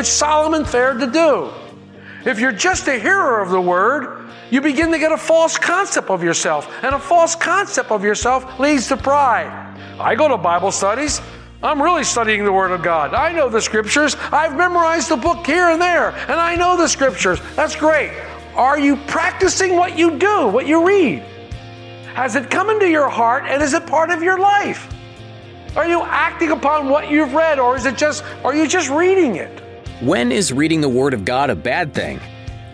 Which Solomon fared to do. If you're just a hearer of the word, you begin to get a false concept of yourself, and a false concept of yourself leads to pride. I go to Bible studies. I'm really studying the Word of God. I know the Scriptures. I've memorized the book here and there, and I know the Scriptures. That's great. Are you practicing what you do, what you read? Has it come into your heart, and is it part of your life? Are you acting upon what you've read, or is it just, are you just reading it? When is reading the Word of God a bad thing?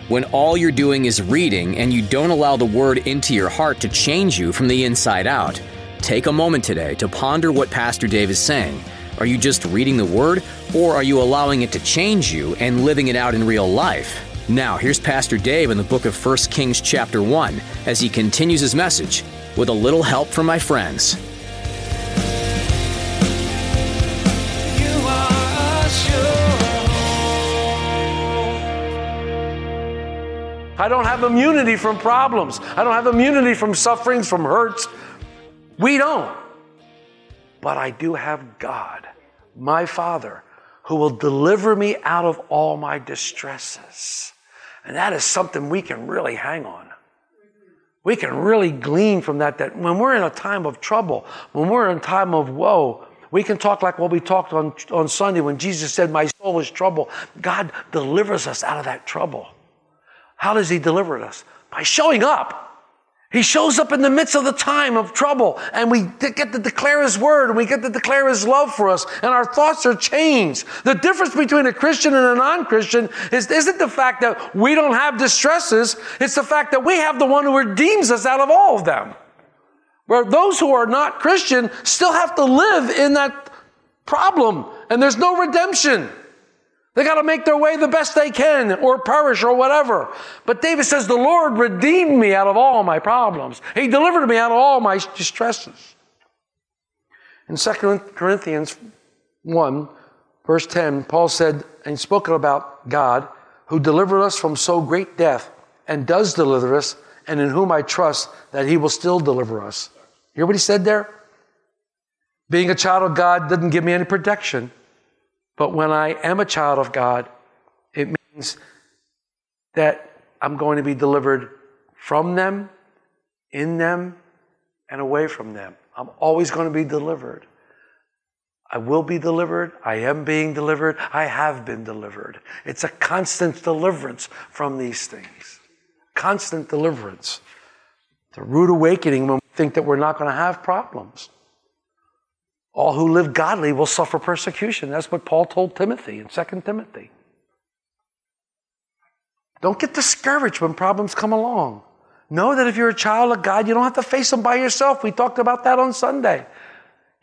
When all you're doing is reading and you don't allow the Word into your heart to change you from the inside out. Take a moment today to ponder what Pastor Dave is saying. Are you just reading the Word, or are you allowing it to change you and living it out in real life? Now, here's Pastor Dave in the book of 1 Kings, chapter 1, as he continues his message with a little help from my friends. I don't have immunity from problems. I don't have immunity from sufferings, from hurts. We don't. But I do have God, my Father, who will deliver me out of all my distresses. And that is something we can really hang on. We can really glean from that that when we're in a time of trouble, when we're in a time of woe, we can talk like what we talked on, on Sunday when Jesus said, My soul is troubled. God delivers us out of that trouble. How does He deliver us? By showing up. He shows up in the midst of the time of trouble, and we get to declare His word, and we get to declare His love for us, and our thoughts are changed. The difference between a Christian and a non Christian is, isn't the fact that we don't have distresses, it's the fact that we have the one who redeems us out of all of them. Where those who are not Christian still have to live in that problem, and there's no redemption. They got to make their way the best they can or perish or whatever. But David says, The Lord redeemed me out of all my problems. He delivered me out of all my distresses. In 2 Corinthians 1, verse 10, Paul said, and spoken about God, who delivered us from so great death and does deliver us, and in whom I trust that he will still deliver us. Hear what he said there? Being a child of God doesn't give me any protection. But when I am a child of God, it means that I'm going to be delivered from them, in them, and away from them. I'm always going to be delivered. I will be delivered. I am being delivered. I have been delivered. It's a constant deliverance from these things. Constant deliverance. The rude awakening when we think that we're not going to have problems. All who live godly will suffer persecution. That's what Paul told Timothy in 2 Timothy. Don't get discouraged when problems come along. Know that if you're a child of God, you don't have to face them by yourself. We talked about that on Sunday.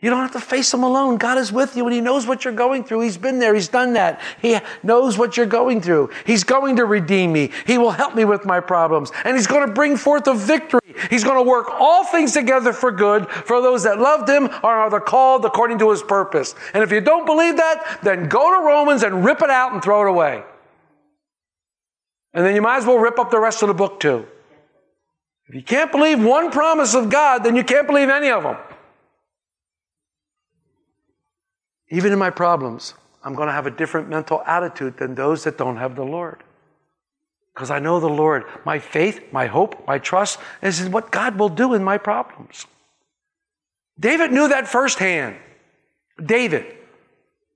You don't have to face them alone. God is with you and He knows what you're going through. He's been there. He's done that. He knows what you're going through. He's going to redeem me. He will help me with my problems. And He's going to bring forth a victory. He's going to work all things together for good for those that loved Him or are called according to His purpose. And if you don't believe that, then go to Romans and rip it out and throw it away. And then you might as well rip up the rest of the book too. If you can't believe one promise of God, then you can't believe any of them. Even in my problems, I'm going to have a different mental attitude than those that don't have the Lord. Because I know the Lord. My faith, my hope, my trust is in what God will do in my problems. David knew that firsthand. David.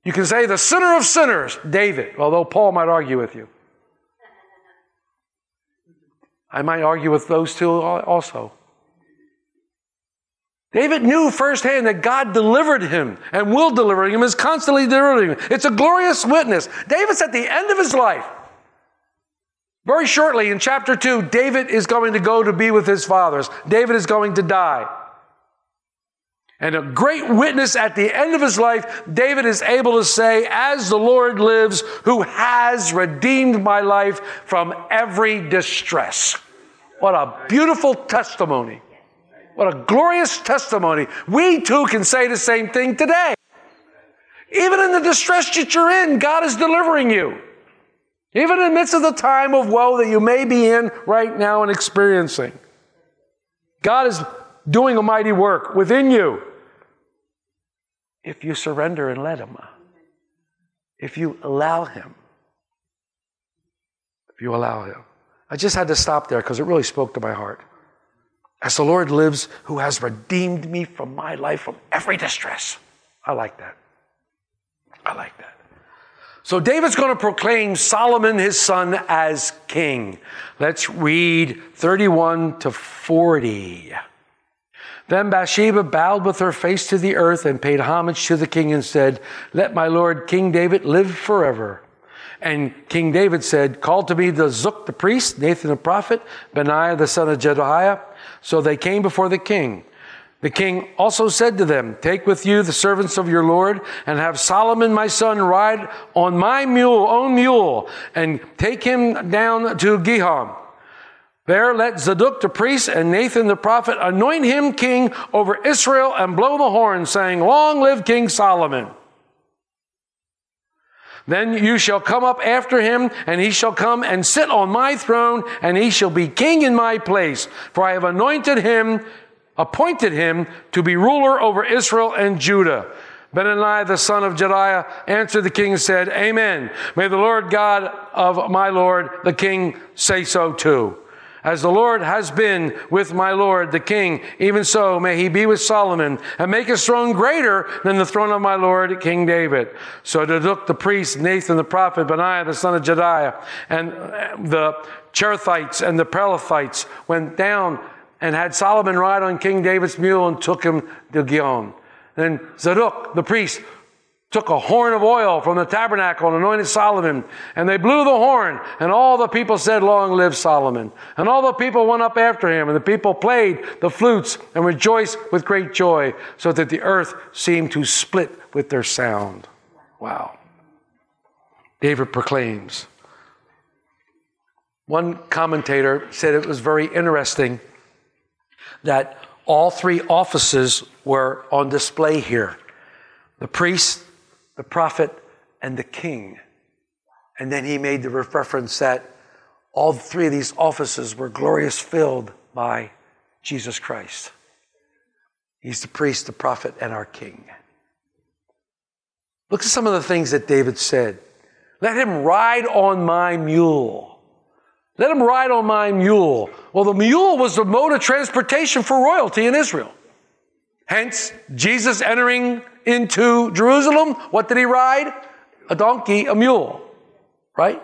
You can say the sinner of sinners, David, although Paul might argue with you. I might argue with those two also. David knew firsthand that God delivered him and will deliver him, is constantly delivering him. It's a glorious witness. David's at the end of his life. Very shortly in chapter 2, David is going to go to be with his fathers. David is going to die. And a great witness at the end of his life, David is able to say, As the Lord lives, who has redeemed my life from every distress. What a beautiful testimony. What a glorious testimony. We too can say the same thing today. Even in the distress that you're in, God is delivering you. Even in the midst of the time of woe that you may be in right now and experiencing. God is doing a mighty work within you if you surrender and let Him. If you allow Him. If you allow Him. I just had to stop there because it really spoke to my heart. As the Lord lives, who has redeemed me from my life from every distress. I like that. I like that. So David's going to proclaim Solomon, his son, as king. Let's read 31 to 40. Then Bathsheba bowed with her face to the earth and paid homage to the king and said, Let my lord King David live forever. And King David said, Call to me the Zadok the priest, Nathan the prophet, Benaiah the son of Jehoiada. So they came before the king. The king also said to them, Take with you the servants of your Lord, and have Solomon my son ride on my mule, own mule, and take him down to Gihon. There let Zadok the priest and Nathan the prophet anoint him king over Israel and blow the horn, saying, Long live King Solomon. Then you shall come up after him, and he shall come and sit on my throne, and he shall be king in my place. For I have anointed him, appointed him to be ruler over Israel and Judah. Benaniah the son of Jediah answered the king and said, Amen. May the Lord God of my Lord, the king, say so too. As the Lord has been with my Lord, the king, even so may he be with Solomon and make his throne greater than the throne of my Lord, King David. So Zadok the priest, Nathan the prophet, Benaiah the son of Jediah, and uh, the Cherethites and the Pelethites went down and had Solomon ride on King David's mule and took him to Gihon. Then Zadok the priest took a horn of oil from the tabernacle and anointed Solomon. And they blew the horn, and all the people said, Long live Solomon. And all the people went up after him, and the people played the flutes and rejoiced with great joy, so that the earth seemed to split with their sound. Wow. David proclaims. One commentator said it was very interesting that all three offices were on display here the priest, the prophet, and the king. And then he made the reference that all three of these offices were glorious filled by Jesus Christ. He's the priest, the prophet, and our king. Look at some of the things that David said. Let him ride on my mule. Let him ride on my mule. Well, the mule was the mode of transportation for royalty in Israel. Hence, Jesus entering into Jerusalem, what did he ride? A donkey, a mule, right?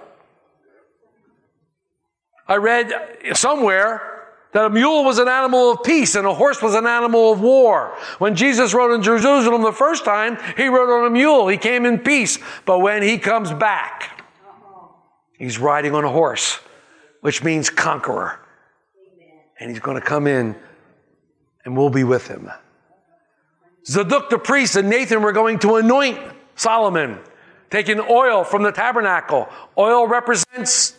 I read somewhere that a mule was an animal of peace and a horse was an animal of war. When Jesus rode in Jerusalem the first time, he rode on a mule. He came in peace. But when he comes back, he's riding on a horse, which means conqueror. And he's going to come in and we'll be with him. Zadok the priest and Nathan were going to anoint Solomon, taking oil from the tabernacle. Oil represents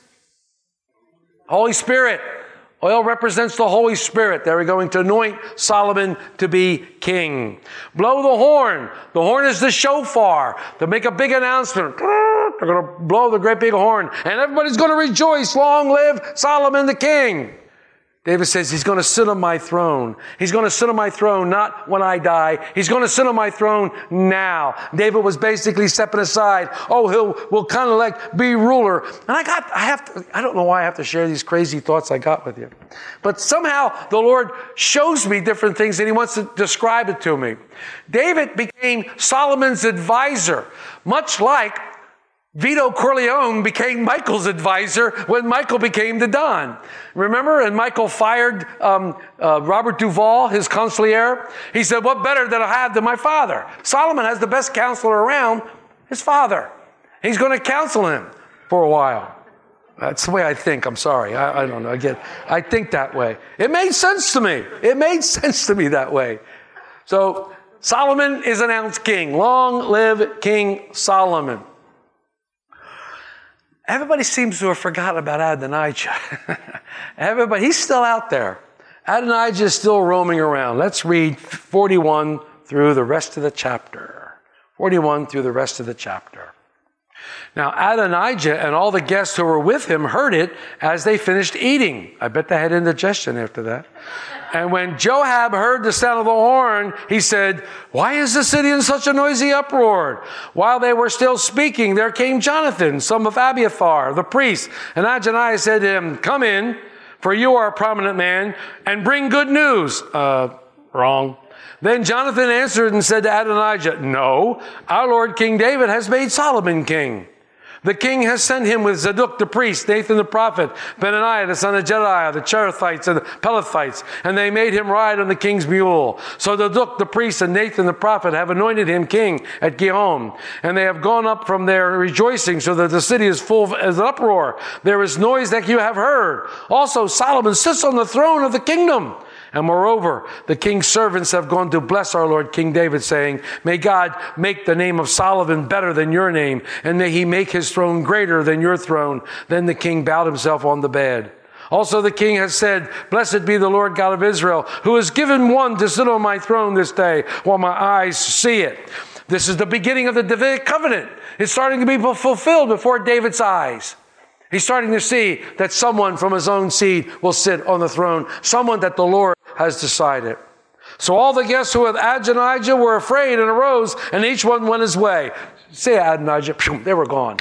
Holy Spirit. Oil represents the Holy Spirit. They were going to anoint Solomon to be king. Blow the horn. The horn is the shofar to make a big announcement. They're going to blow the great big horn, and everybody's going to rejoice. Long live Solomon the king. David says, He's going to sit on my throne. He's going to sit on my throne not when I die. He's going to sit on my throne now. David was basically stepping aside. Oh, he'll, will kind of like be ruler. And I got, I have to, I don't know why I have to share these crazy thoughts I got with you. But somehow the Lord shows me different things and He wants to describe it to me. David became Solomon's advisor, much like Vito Corleone became Michael's advisor when Michael became the Don. Remember? And Michael fired um, uh, Robert Duvall, his consigliere. He said, What better did I have than my father? Solomon has the best counselor around, his father. He's going to counsel him for a while. That's the way I think. I'm sorry. I, I don't know. I get, I think that way. It made sense to me. It made sense to me that way. So Solomon is announced king. Long live King Solomon. Everybody seems to have forgotten about Adonijah. Everybody, he's still out there. Adonijah is still roaming around. Let's read 41 through the rest of the chapter. 41 through the rest of the chapter. Now, Adonijah and all the guests who were with him heard it as they finished eating. I bet they had indigestion after that. And when Joab heard the sound of the horn, he said, Why is the city in such a noisy uproar? While they were still speaking, there came Jonathan, son of Abiathar, the priest. And Adonijah said to him, Come in, for you are a prominent man, and bring good news. Uh, wrong. Then Jonathan answered and said to Adonijah, No, our Lord King David has made Solomon king. The king has sent him with Zadok the priest, Nathan the prophet, Benaniah the son of Jediah, the Cherethites and the Pelethites, and they made him ride on the king's mule. So Zadok the priest and Nathan the prophet have anointed him king at Gihon, and they have gone up from there rejoicing, so that the city is full of an uproar. There is noise that you have heard. Also, Solomon sits on the throne of the kingdom. And moreover, the king's servants have gone to bless our Lord King David, saying, May God make the name of Solomon better than your name, and may he make his throne greater than your throne. Then the king bowed himself on the bed. Also, the king has said, Blessed be the Lord God of Israel, who has given one to sit on my throne this day while my eyes see it. This is the beginning of the Davidic covenant. It's starting to be fulfilled before David's eyes. He's starting to see that someone from his own seed will sit on the throne, someone that the Lord has decided. So all the guests who had Adonijah were afraid and arose, and each one went his way. Say Adonijah, they were gone.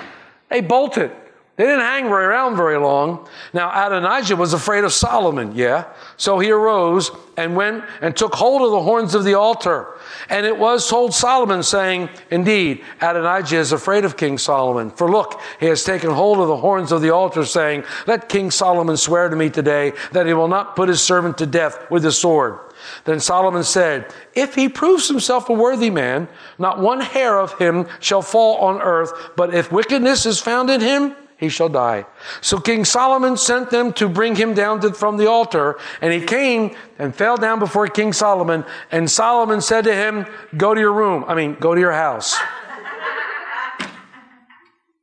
They bolted. They didn't hang around very long. Now Adonijah was afraid of Solomon, yeah. So he arose and went and took hold of the horns of the altar. And it was told Solomon, saying, Indeed, Adonijah is afraid of King Solomon. For look, he has taken hold of the horns of the altar, saying, Let King Solomon swear to me today that he will not put his servant to death with the sword. Then Solomon said, If he proves himself a worthy man, not one hair of him shall fall on earth, but if wickedness is found in him, he shall die. So King Solomon sent them to bring him down to, from the altar, and he came and fell down before King Solomon. And Solomon said to him, Go to your room. I mean, go to your house.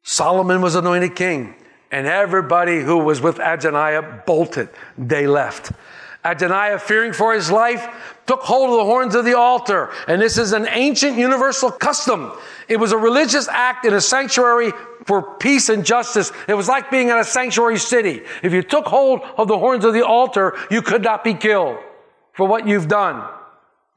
Solomon was anointed king, and everybody who was with Adonijah bolted. They left. Adonijah, fearing for his life, took hold of the horns of the altar. And this is an ancient universal custom. It was a religious act in a sanctuary for peace and justice. It was like being in a sanctuary city. If you took hold of the horns of the altar, you could not be killed for what you've done.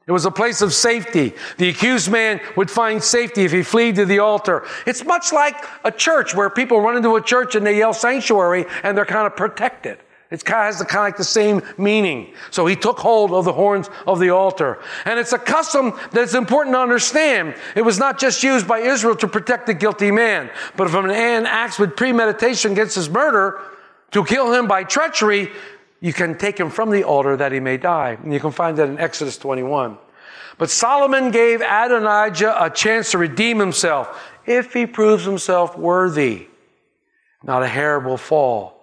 It was a place of safety. The accused man would find safety if he fled to the altar. It's much like a church where people run into a church and they yell sanctuary and they're kind of protected. It has the, kind of like the same meaning. So he took hold of the horns of the altar. And it's a custom that's important to understand. It was not just used by Israel to protect the guilty man, but if a man acts with premeditation against his murder to kill him by treachery, you can take him from the altar that he may die. And you can find that in Exodus 21. But Solomon gave Adonijah a chance to redeem himself if he proves himself worthy. Not a hair will fall.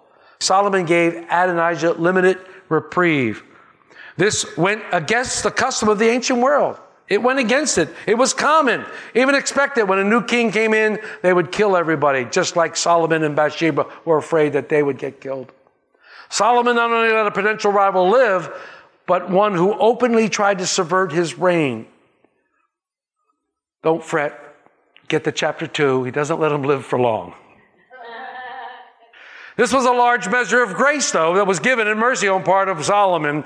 Solomon gave Adonijah limited reprieve. This went against the custom of the ancient world. It went against it. It was common, even expected. When a new king came in, they would kill everybody, just like Solomon and Bathsheba were afraid that they would get killed. Solomon not only let a potential rival live, but one who openly tried to subvert his reign. Don't fret. Get to chapter 2. He doesn't let him live for long. This was a large measure of grace, though, that was given in mercy on part of Solomon,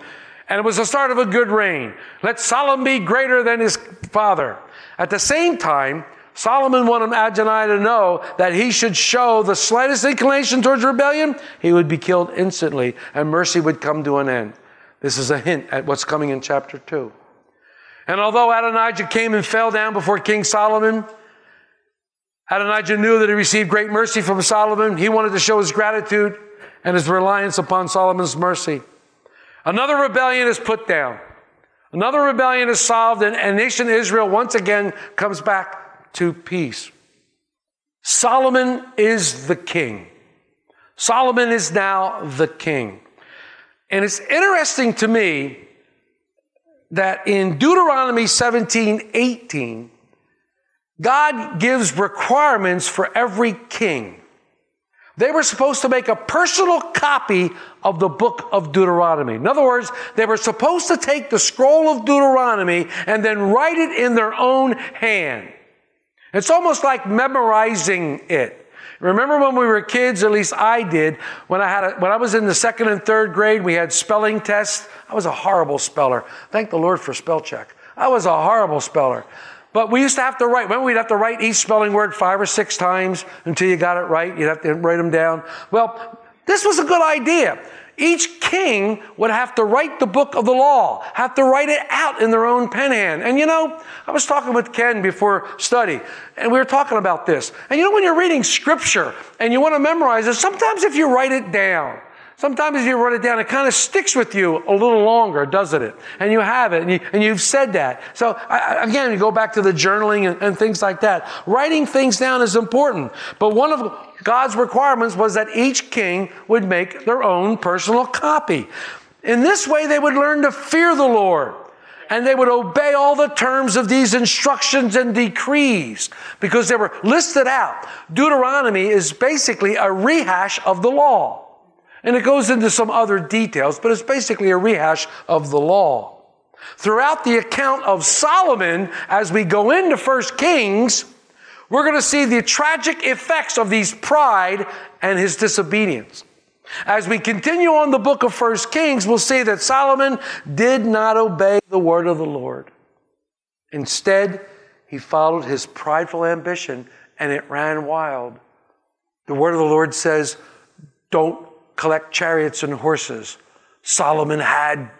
and it was the start of a good reign. Let Solomon be greater than his father. At the same time, Solomon wanted Adonijah to know that he should show the slightest inclination towards rebellion, he would be killed instantly, and mercy would come to an end. This is a hint at what's coming in chapter 2. And although Adonijah came and fell down before King Solomon, Adonijah knew that he received great mercy from Solomon. He wanted to show his gratitude and his reliance upon Solomon's mercy. Another rebellion is put down. Another rebellion is solved, and, and nation Israel once again comes back to peace. Solomon is the king. Solomon is now the king. And it's interesting to me that in Deuteronomy 17, 18, God gives requirements for every king. They were supposed to make a personal copy of the book of Deuteronomy. In other words, they were supposed to take the scroll of Deuteronomy and then write it in their own hand. It's almost like memorizing it. Remember when we were kids, at least I did, when I had a, when I was in the second and third grade, we had spelling tests. I was a horrible speller. Thank the Lord for spell check. I was a horrible speller. But we used to have to write. When we'd have to write each spelling word five or six times until you got it right. You'd have to write them down. Well, this was a good idea. Each king would have to write the book of the law, have to write it out in their own pen hand. And you know, I was talking with Ken before study, and we were talking about this. And you know, when you're reading scripture and you want to memorize it, sometimes if you write it down, Sometimes you write it down, it kind of sticks with you a little longer, doesn't it? And you have it, and, you, you've said that. So I, again, you go back to the journaling and, and things like that. Writing things down is important. But one of God's requirements was that each king would make their own personal copy. In this way, they would learn to fear the Lord and they would obey all the terms of these instructions and decrees because they were listed out. Deuteronomy is basically a rehash of the law. And it goes into some other details, but it's basically a rehash of the law. Throughout the account of Solomon, as we go into First Kings, we're going to see the tragic effects of these pride and his disobedience. As we continue on the book of First Kings, we'll see that Solomon did not obey the word of the Lord. Instead, he followed his prideful ambition and it ran wild. The word of the Lord says, don't collect chariots and horses. Solomon had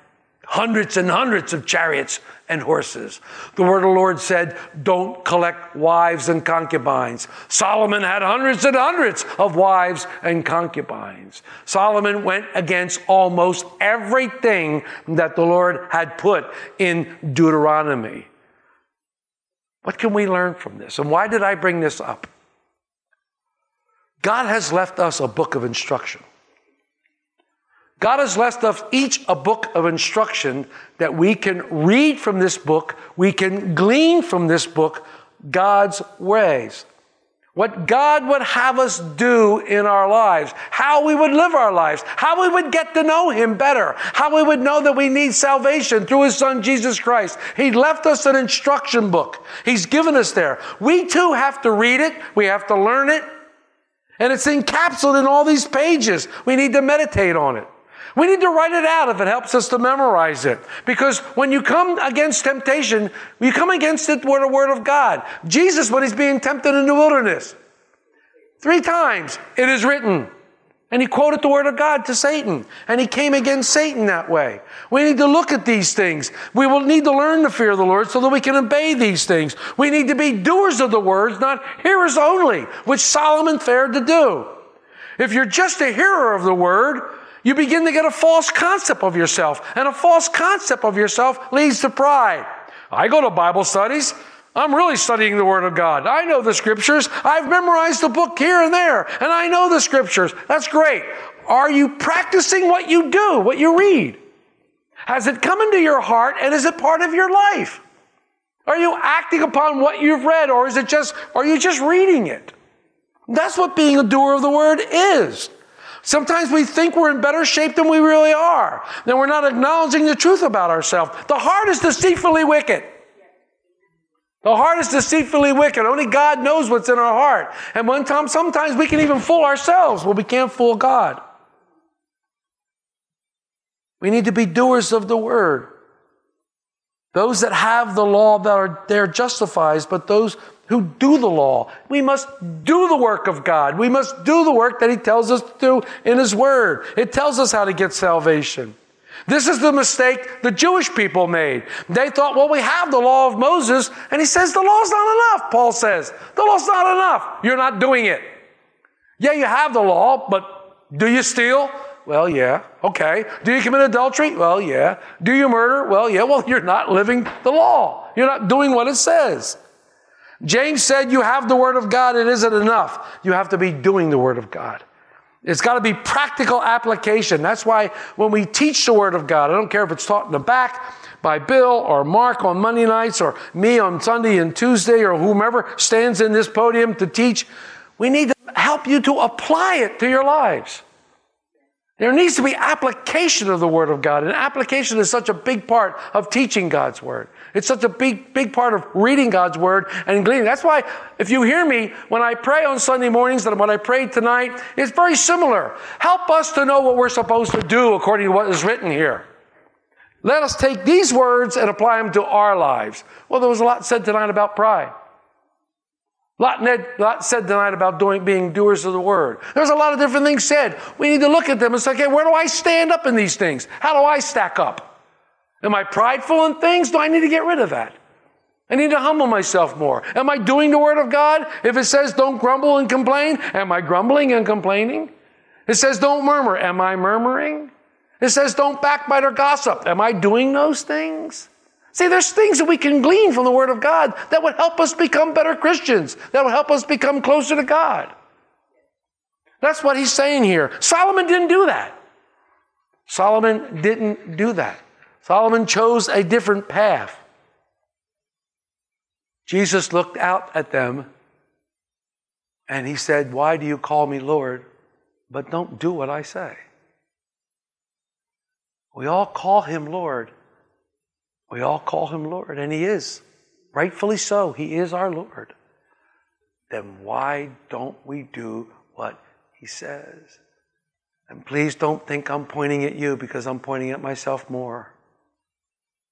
hundreds and hundreds of chariots and horses. The word of the Lord said, Don't collect wives and concubines. Solomon had hundreds and hundreds of wives and concubines. Solomon went against almost everything that the Lord had put in Deuteronomy. What can we learn from this? And why did I bring this up? God has left us a book of instruction. God has left us each a book of instruction that we can read from this book, we can glean from this book God's ways. What God would have us do in our lives, how we would live our lives, how we would get to know Him better, how we would know that we need salvation through His Son Jesus Christ. He left us an instruction book. He's given us there. We too have to read it, we have to learn it, and it's encapsulated in all these pages. We need to meditate on it. We need to write it out if it helps us to memorize it. Because when you come against temptation, you come against it with the Word of God. Jesus, when he's being tempted in the wilderness, three times it is written. And he quoted the word of God to Satan. And he came against Satan that way. We need to look at these things. We will need to learn to fear the Lord so that we can obey these things. We need to be doers of the words, not hearers only, which Solomon fared to do. If you're just a hearer of the word, you begin to get a false concept of yourself. And a false concept of yourself leads to pride. I go to Bible studies. I'm really studying the Word of God. I know the scriptures. I've memorized the book here and there, and I know the scriptures. That's great. Are you practicing what you do, what you read? Has it come into your heart and is it part of your life? Are you acting upon what you've read or is it just, are you just reading it? That's what being a doer of the word is. Sometimes we think we're in better shape than we really are. Then we're not acknowledging the truth about ourselves. The heart is deceitfully wicked. The heart is deceitfully wicked. Only God knows what's in our heart. And one time, sometimes we can even fool ourselves. Well, we can't fool God. We need to be doers of the word. Those that have the law that are there justifies, but those who do the law. We must do the work of God. We must do the work that He tells us to do in His Word. It tells us how to get salvation. This is the mistake the Jewish people made. They thought, well, we have the law of Moses, and he says the law's not enough, Paul says. The law's not enough. You're not doing it. Yeah, you have the law, but do you steal? Well, yeah. Okay. Do you commit adultery? Well, yeah. Do you murder? Well, yeah. Well, you're not living the law. You're not doing what it says. James said, You have the Word of God, it isn't enough. You have to be doing the Word of God. It's got to be practical application. That's why when we teach the Word of God, I don't care if it's taught in the back by Bill or Mark on Monday nights or me on Sunday and Tuesday or whomever stands in this podium to teach, we need to help you to apply it to your lives. There needs to be application of the Word of God, and application is such a big part of teaching God's Word. It's such a big, big part of reading God's Word and gleaning. That's why, if you hear me when I pray on Sunday mornings and what I prayed tonight, it's very similar. Help us to know what we're supposed to do according to what is written here. Let us take these words and apply them to our lives. Well, there was a lot said tonight about pride. A lot, Ned, lot said tonight about doing, being doers of the word. There's a lot of different things said. We need to look at them and say, okay, where do I stand up in these things? How do I stack up? Am I prideful in things? Do I need to get rid of that? I need to humble myself more. Am I doing the word of God? If it says don't grumble and complain, am I grumbling and complaining? It says don't murmur. Am I murmuring? It says don't backbite or gossip. Am I doing those things? See, there's things that we can glean from the Word of God that would help us become better Christians, that would help us become closer to God. That's what he's saying here. Solomon didn't do that. Solomon didn't do that. Solomon chose a different path. Jesus looked out at them and he said, Why do you call me Lord, but don't do what I say? We all call him Lord, we all call him Lord, and he is. Rightfully so, he is our Lord. Then why don't we do what he says? And please don't think I'm pointing at you because I'm pointing at myself more.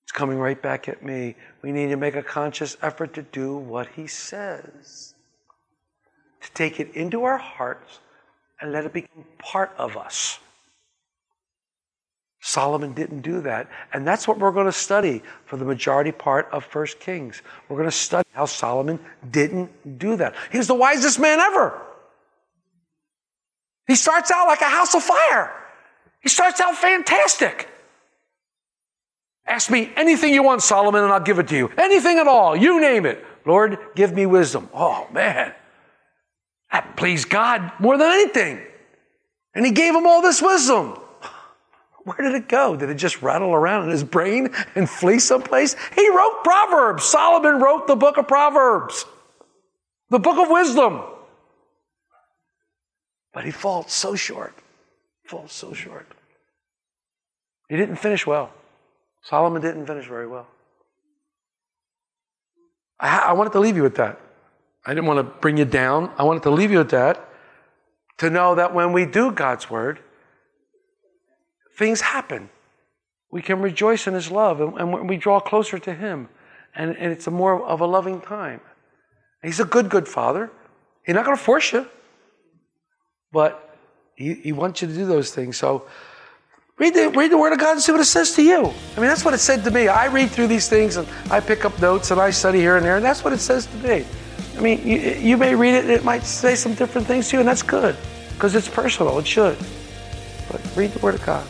It's coming right back at me. We need to make a conscious effort to do what he says, to take it into our hearts and let it become part of us. Solomon didn't do that. And that's what we're going to study for the majority part of First Kings. We're going to study how Solomon didn't do that. He was the wisest man ever. He starts out like a house of fire. He starts out fantastic. Ask me anything you want, Solomon, and I'll give it to you. Anything at all. You name it. Lord, give me wisdom. Oh, man. That pleased God more than anything. And he gave him all this wisdom. Where did it go? Did it just rattle around in his brain and flee someplace? He wrote Proverbs. Solomon wrote the book of Proverbs, the book of wisdom. But he falls so short, falls so short. He didn't finish well. Solomon didn't finish very well. I, I wanted to leave you with that. I didn't want to bring you down. I wanted to leave you with that to know that when we do God's word, things happen. We can rejoice in His love and, and we draw closer to Him. And, and it's a more of a loving time. He's a good, good Father. He's not going to force you, but he, he wants you to do those things. So read the, read the Word of God and see what it says to you. I mean, that's what it said to me. I read through these things and I pick up notes and I study here and there, and that's what it says to me. I mean, you, you may read it, and it might say some different things to you, and that's good because it's personal. It should. But read the Word of God.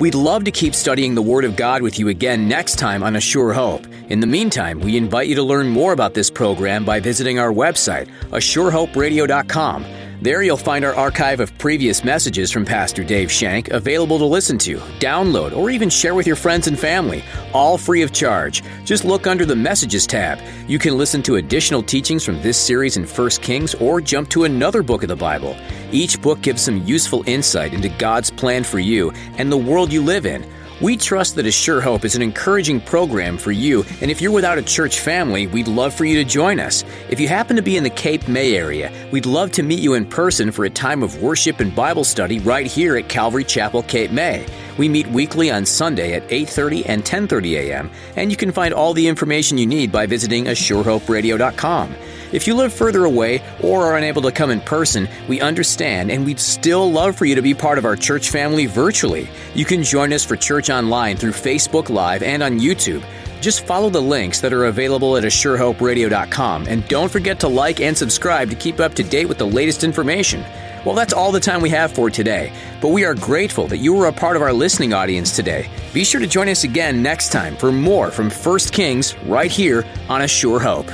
We'd love to keep studying the Word of God with you again next time on A Sure Hope. In the meantime, we invite you to learn more about this program by visiting our website, ASureHopeRadio.com. There you'll find our archive of previous messages from Pastor Dave Shank available to listen to, download, or even share with your friends and family, all free of charge. Just look under the Messages tab. You can listen to additional teachings from this series in 1 Kings or jump to another book of the Bible. Each book gives some useful insight into God's plan for you and the world you live in. We trust that A Sure Hope is an encouraging program for you, and if you're without a church family, we'd love for you to join us. If you happen to be in the Cape May area, we'd love to meet you in person for a time of worship and Bible study right here at Calvary Chapel, Cape May. We meet weekly on Sunday at 8:30 and 10:30 a.m., and you can find all the information you need by visiting ASureHopeRadio.com. If you live further away or are unable to come in person, we understand and we'd still love for you to be part of our church family virtually. You can join us for church online through Facebook Live and on YouTube. Just follow the links that are available at ASureHopeRadio.com and don't forget to like and subscribe to keep up to date with the latest information. Well, that's all the time we have for today, but we are grateful that you were a part of our listening audience today. Be sure to join us again next time for more from First Kings right here on A Hope.